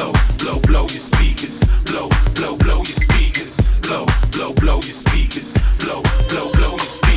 blow, blow, blow your speakers, blow, blow, blow your speakers, blow, blow, blow your speakers, blow, blow, blow your speakers.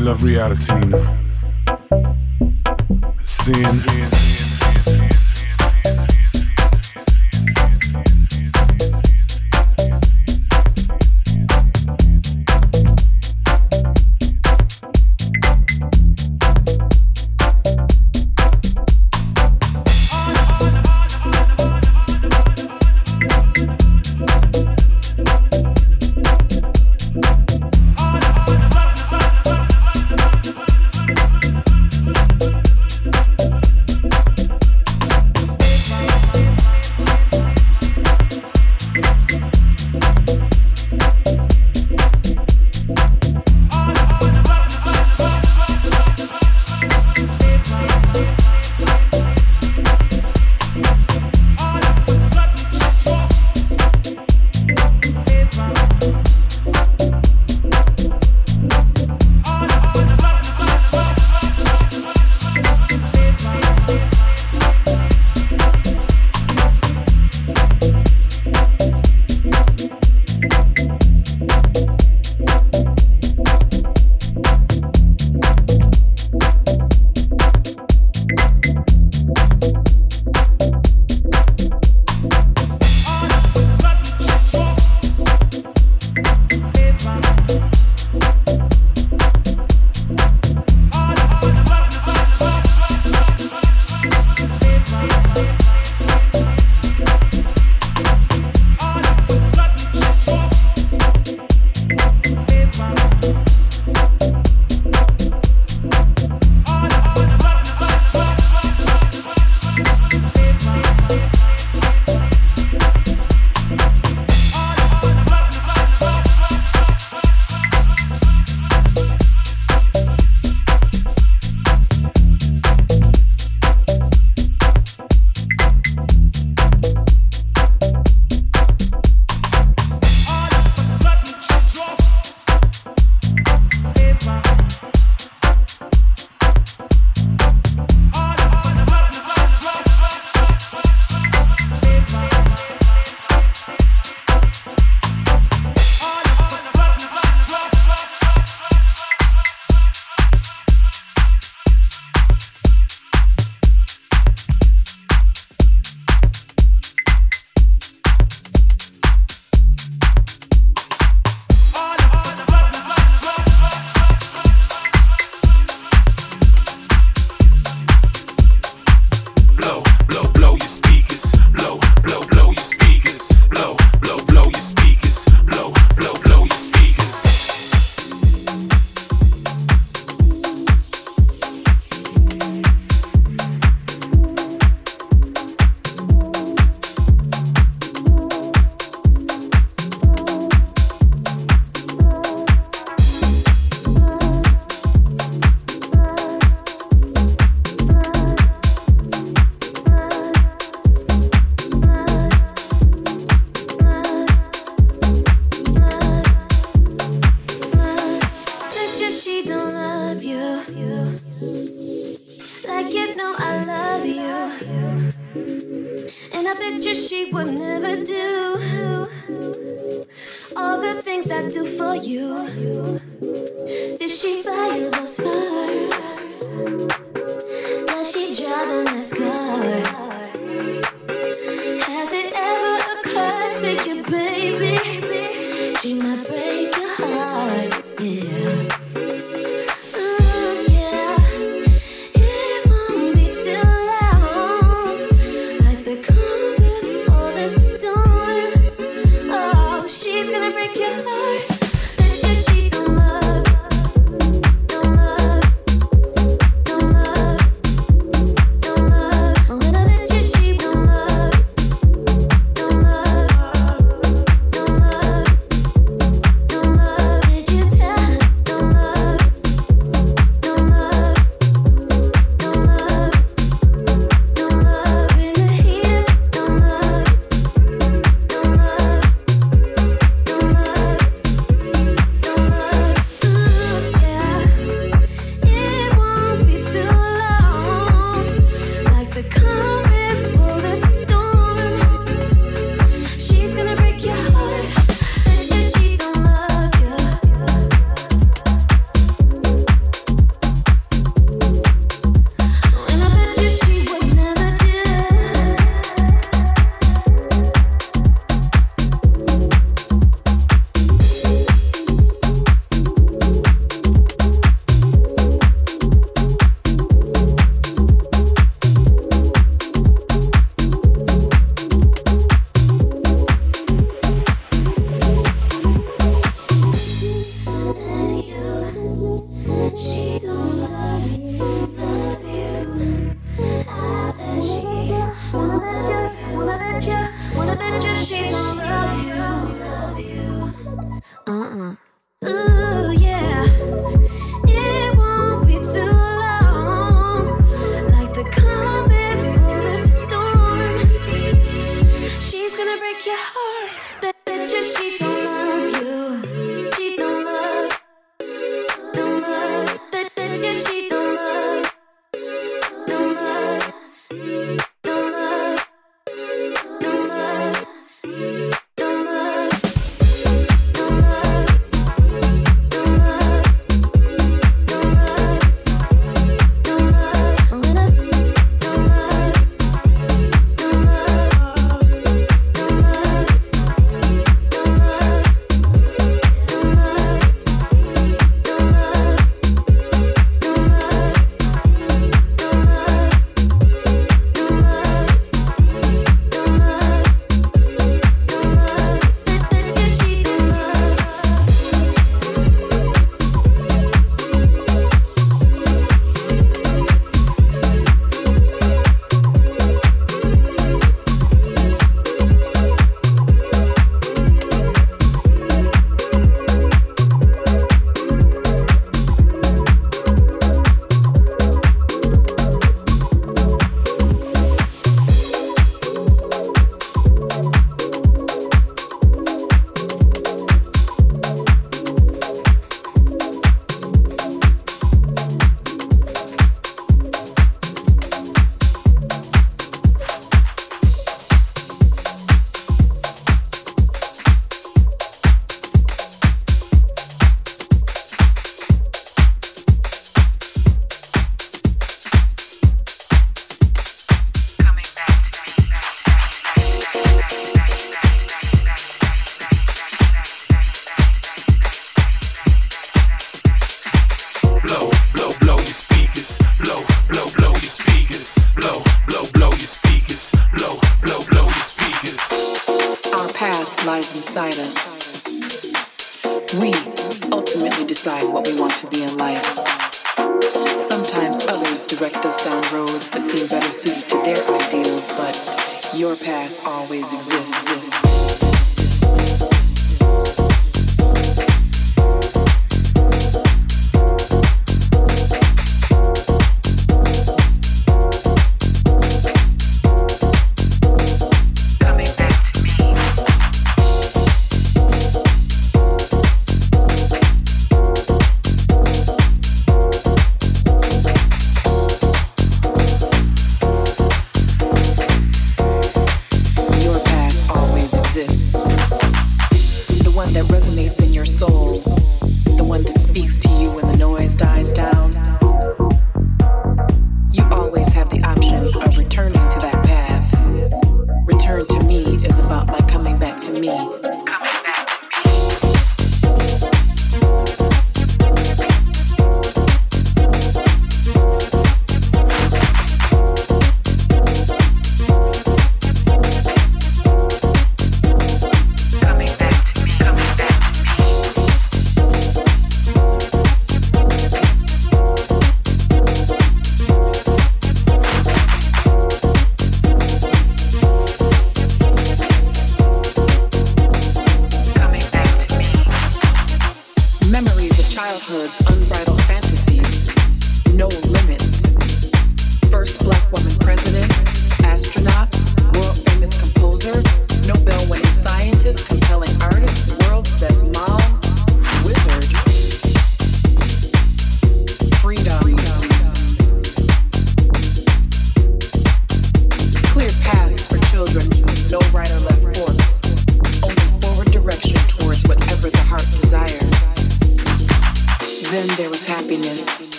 Love reality.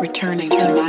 Returning to my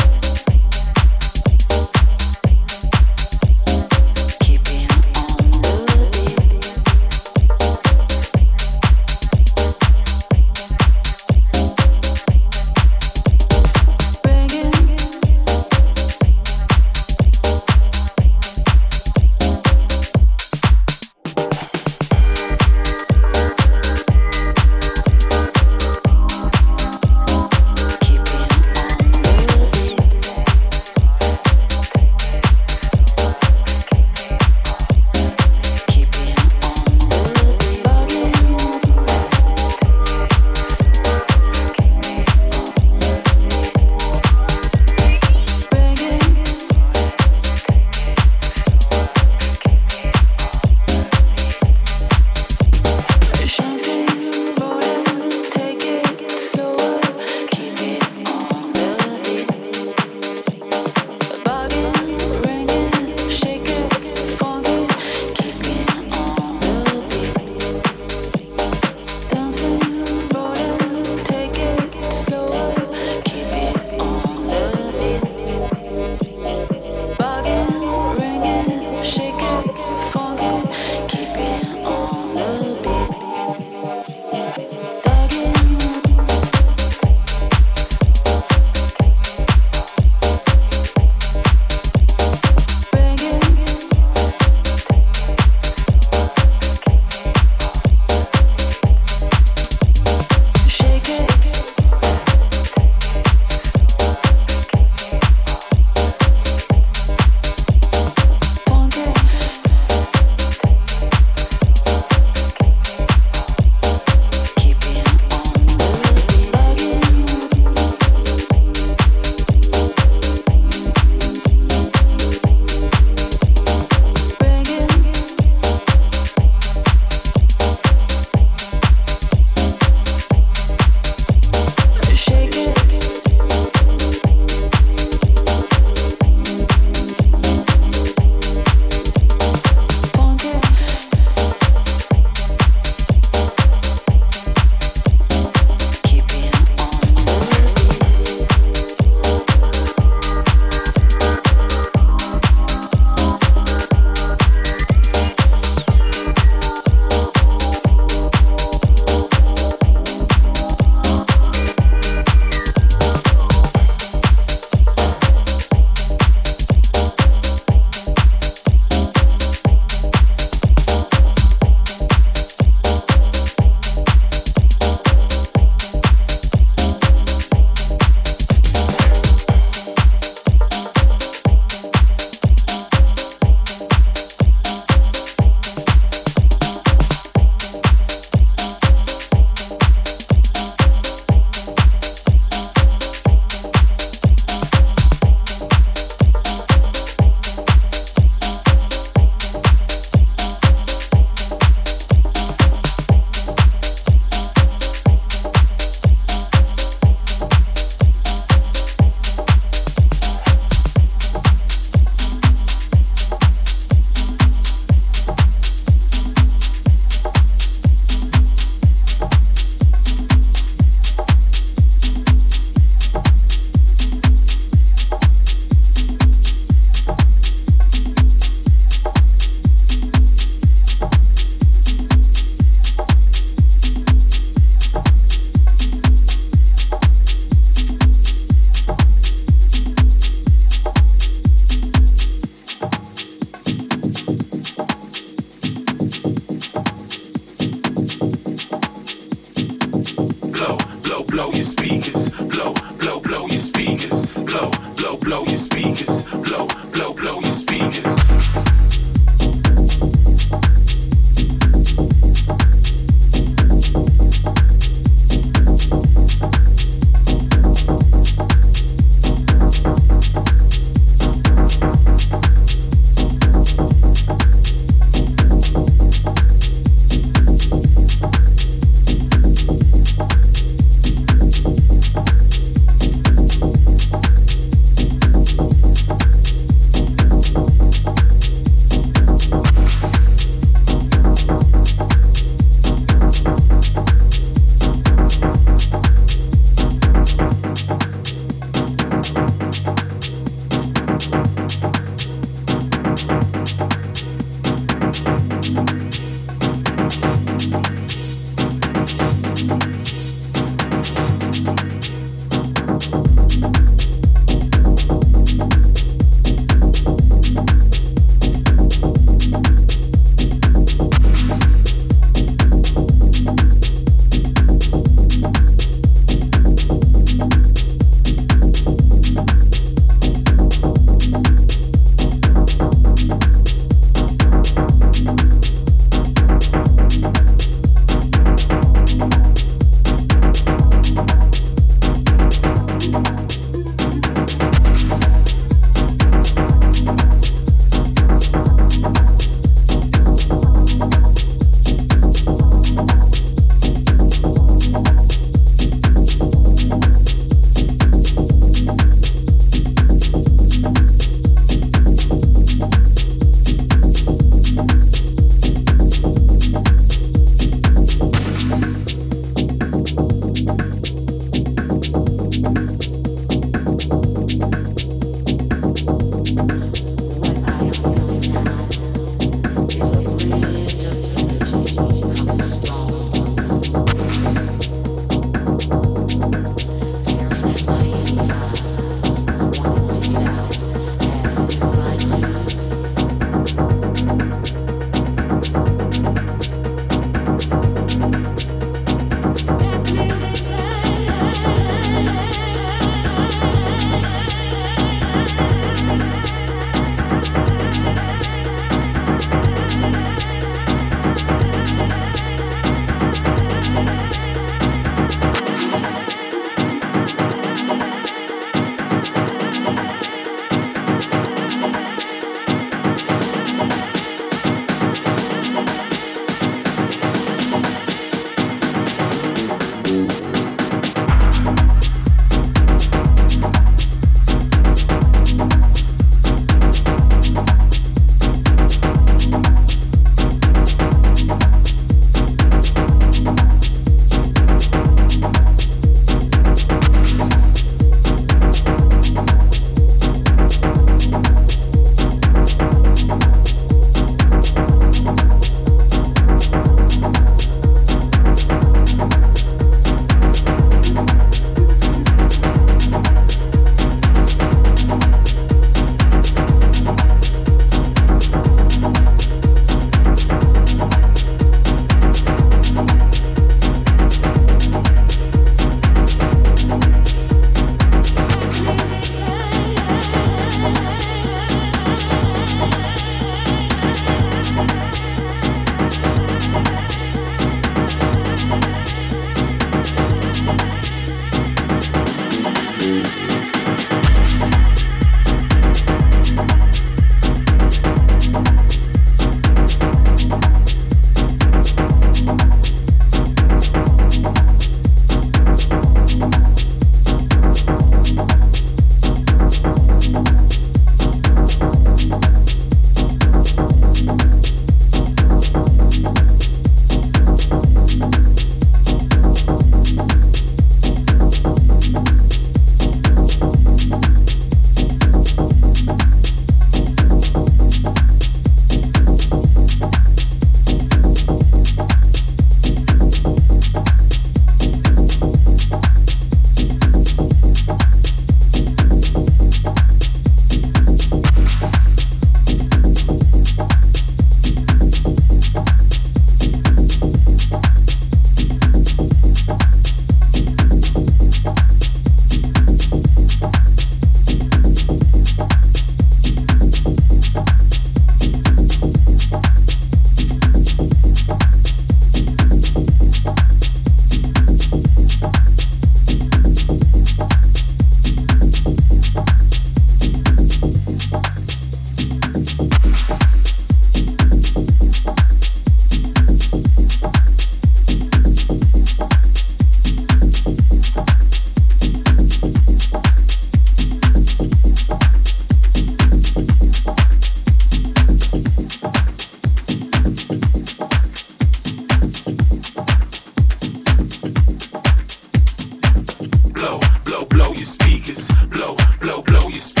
you.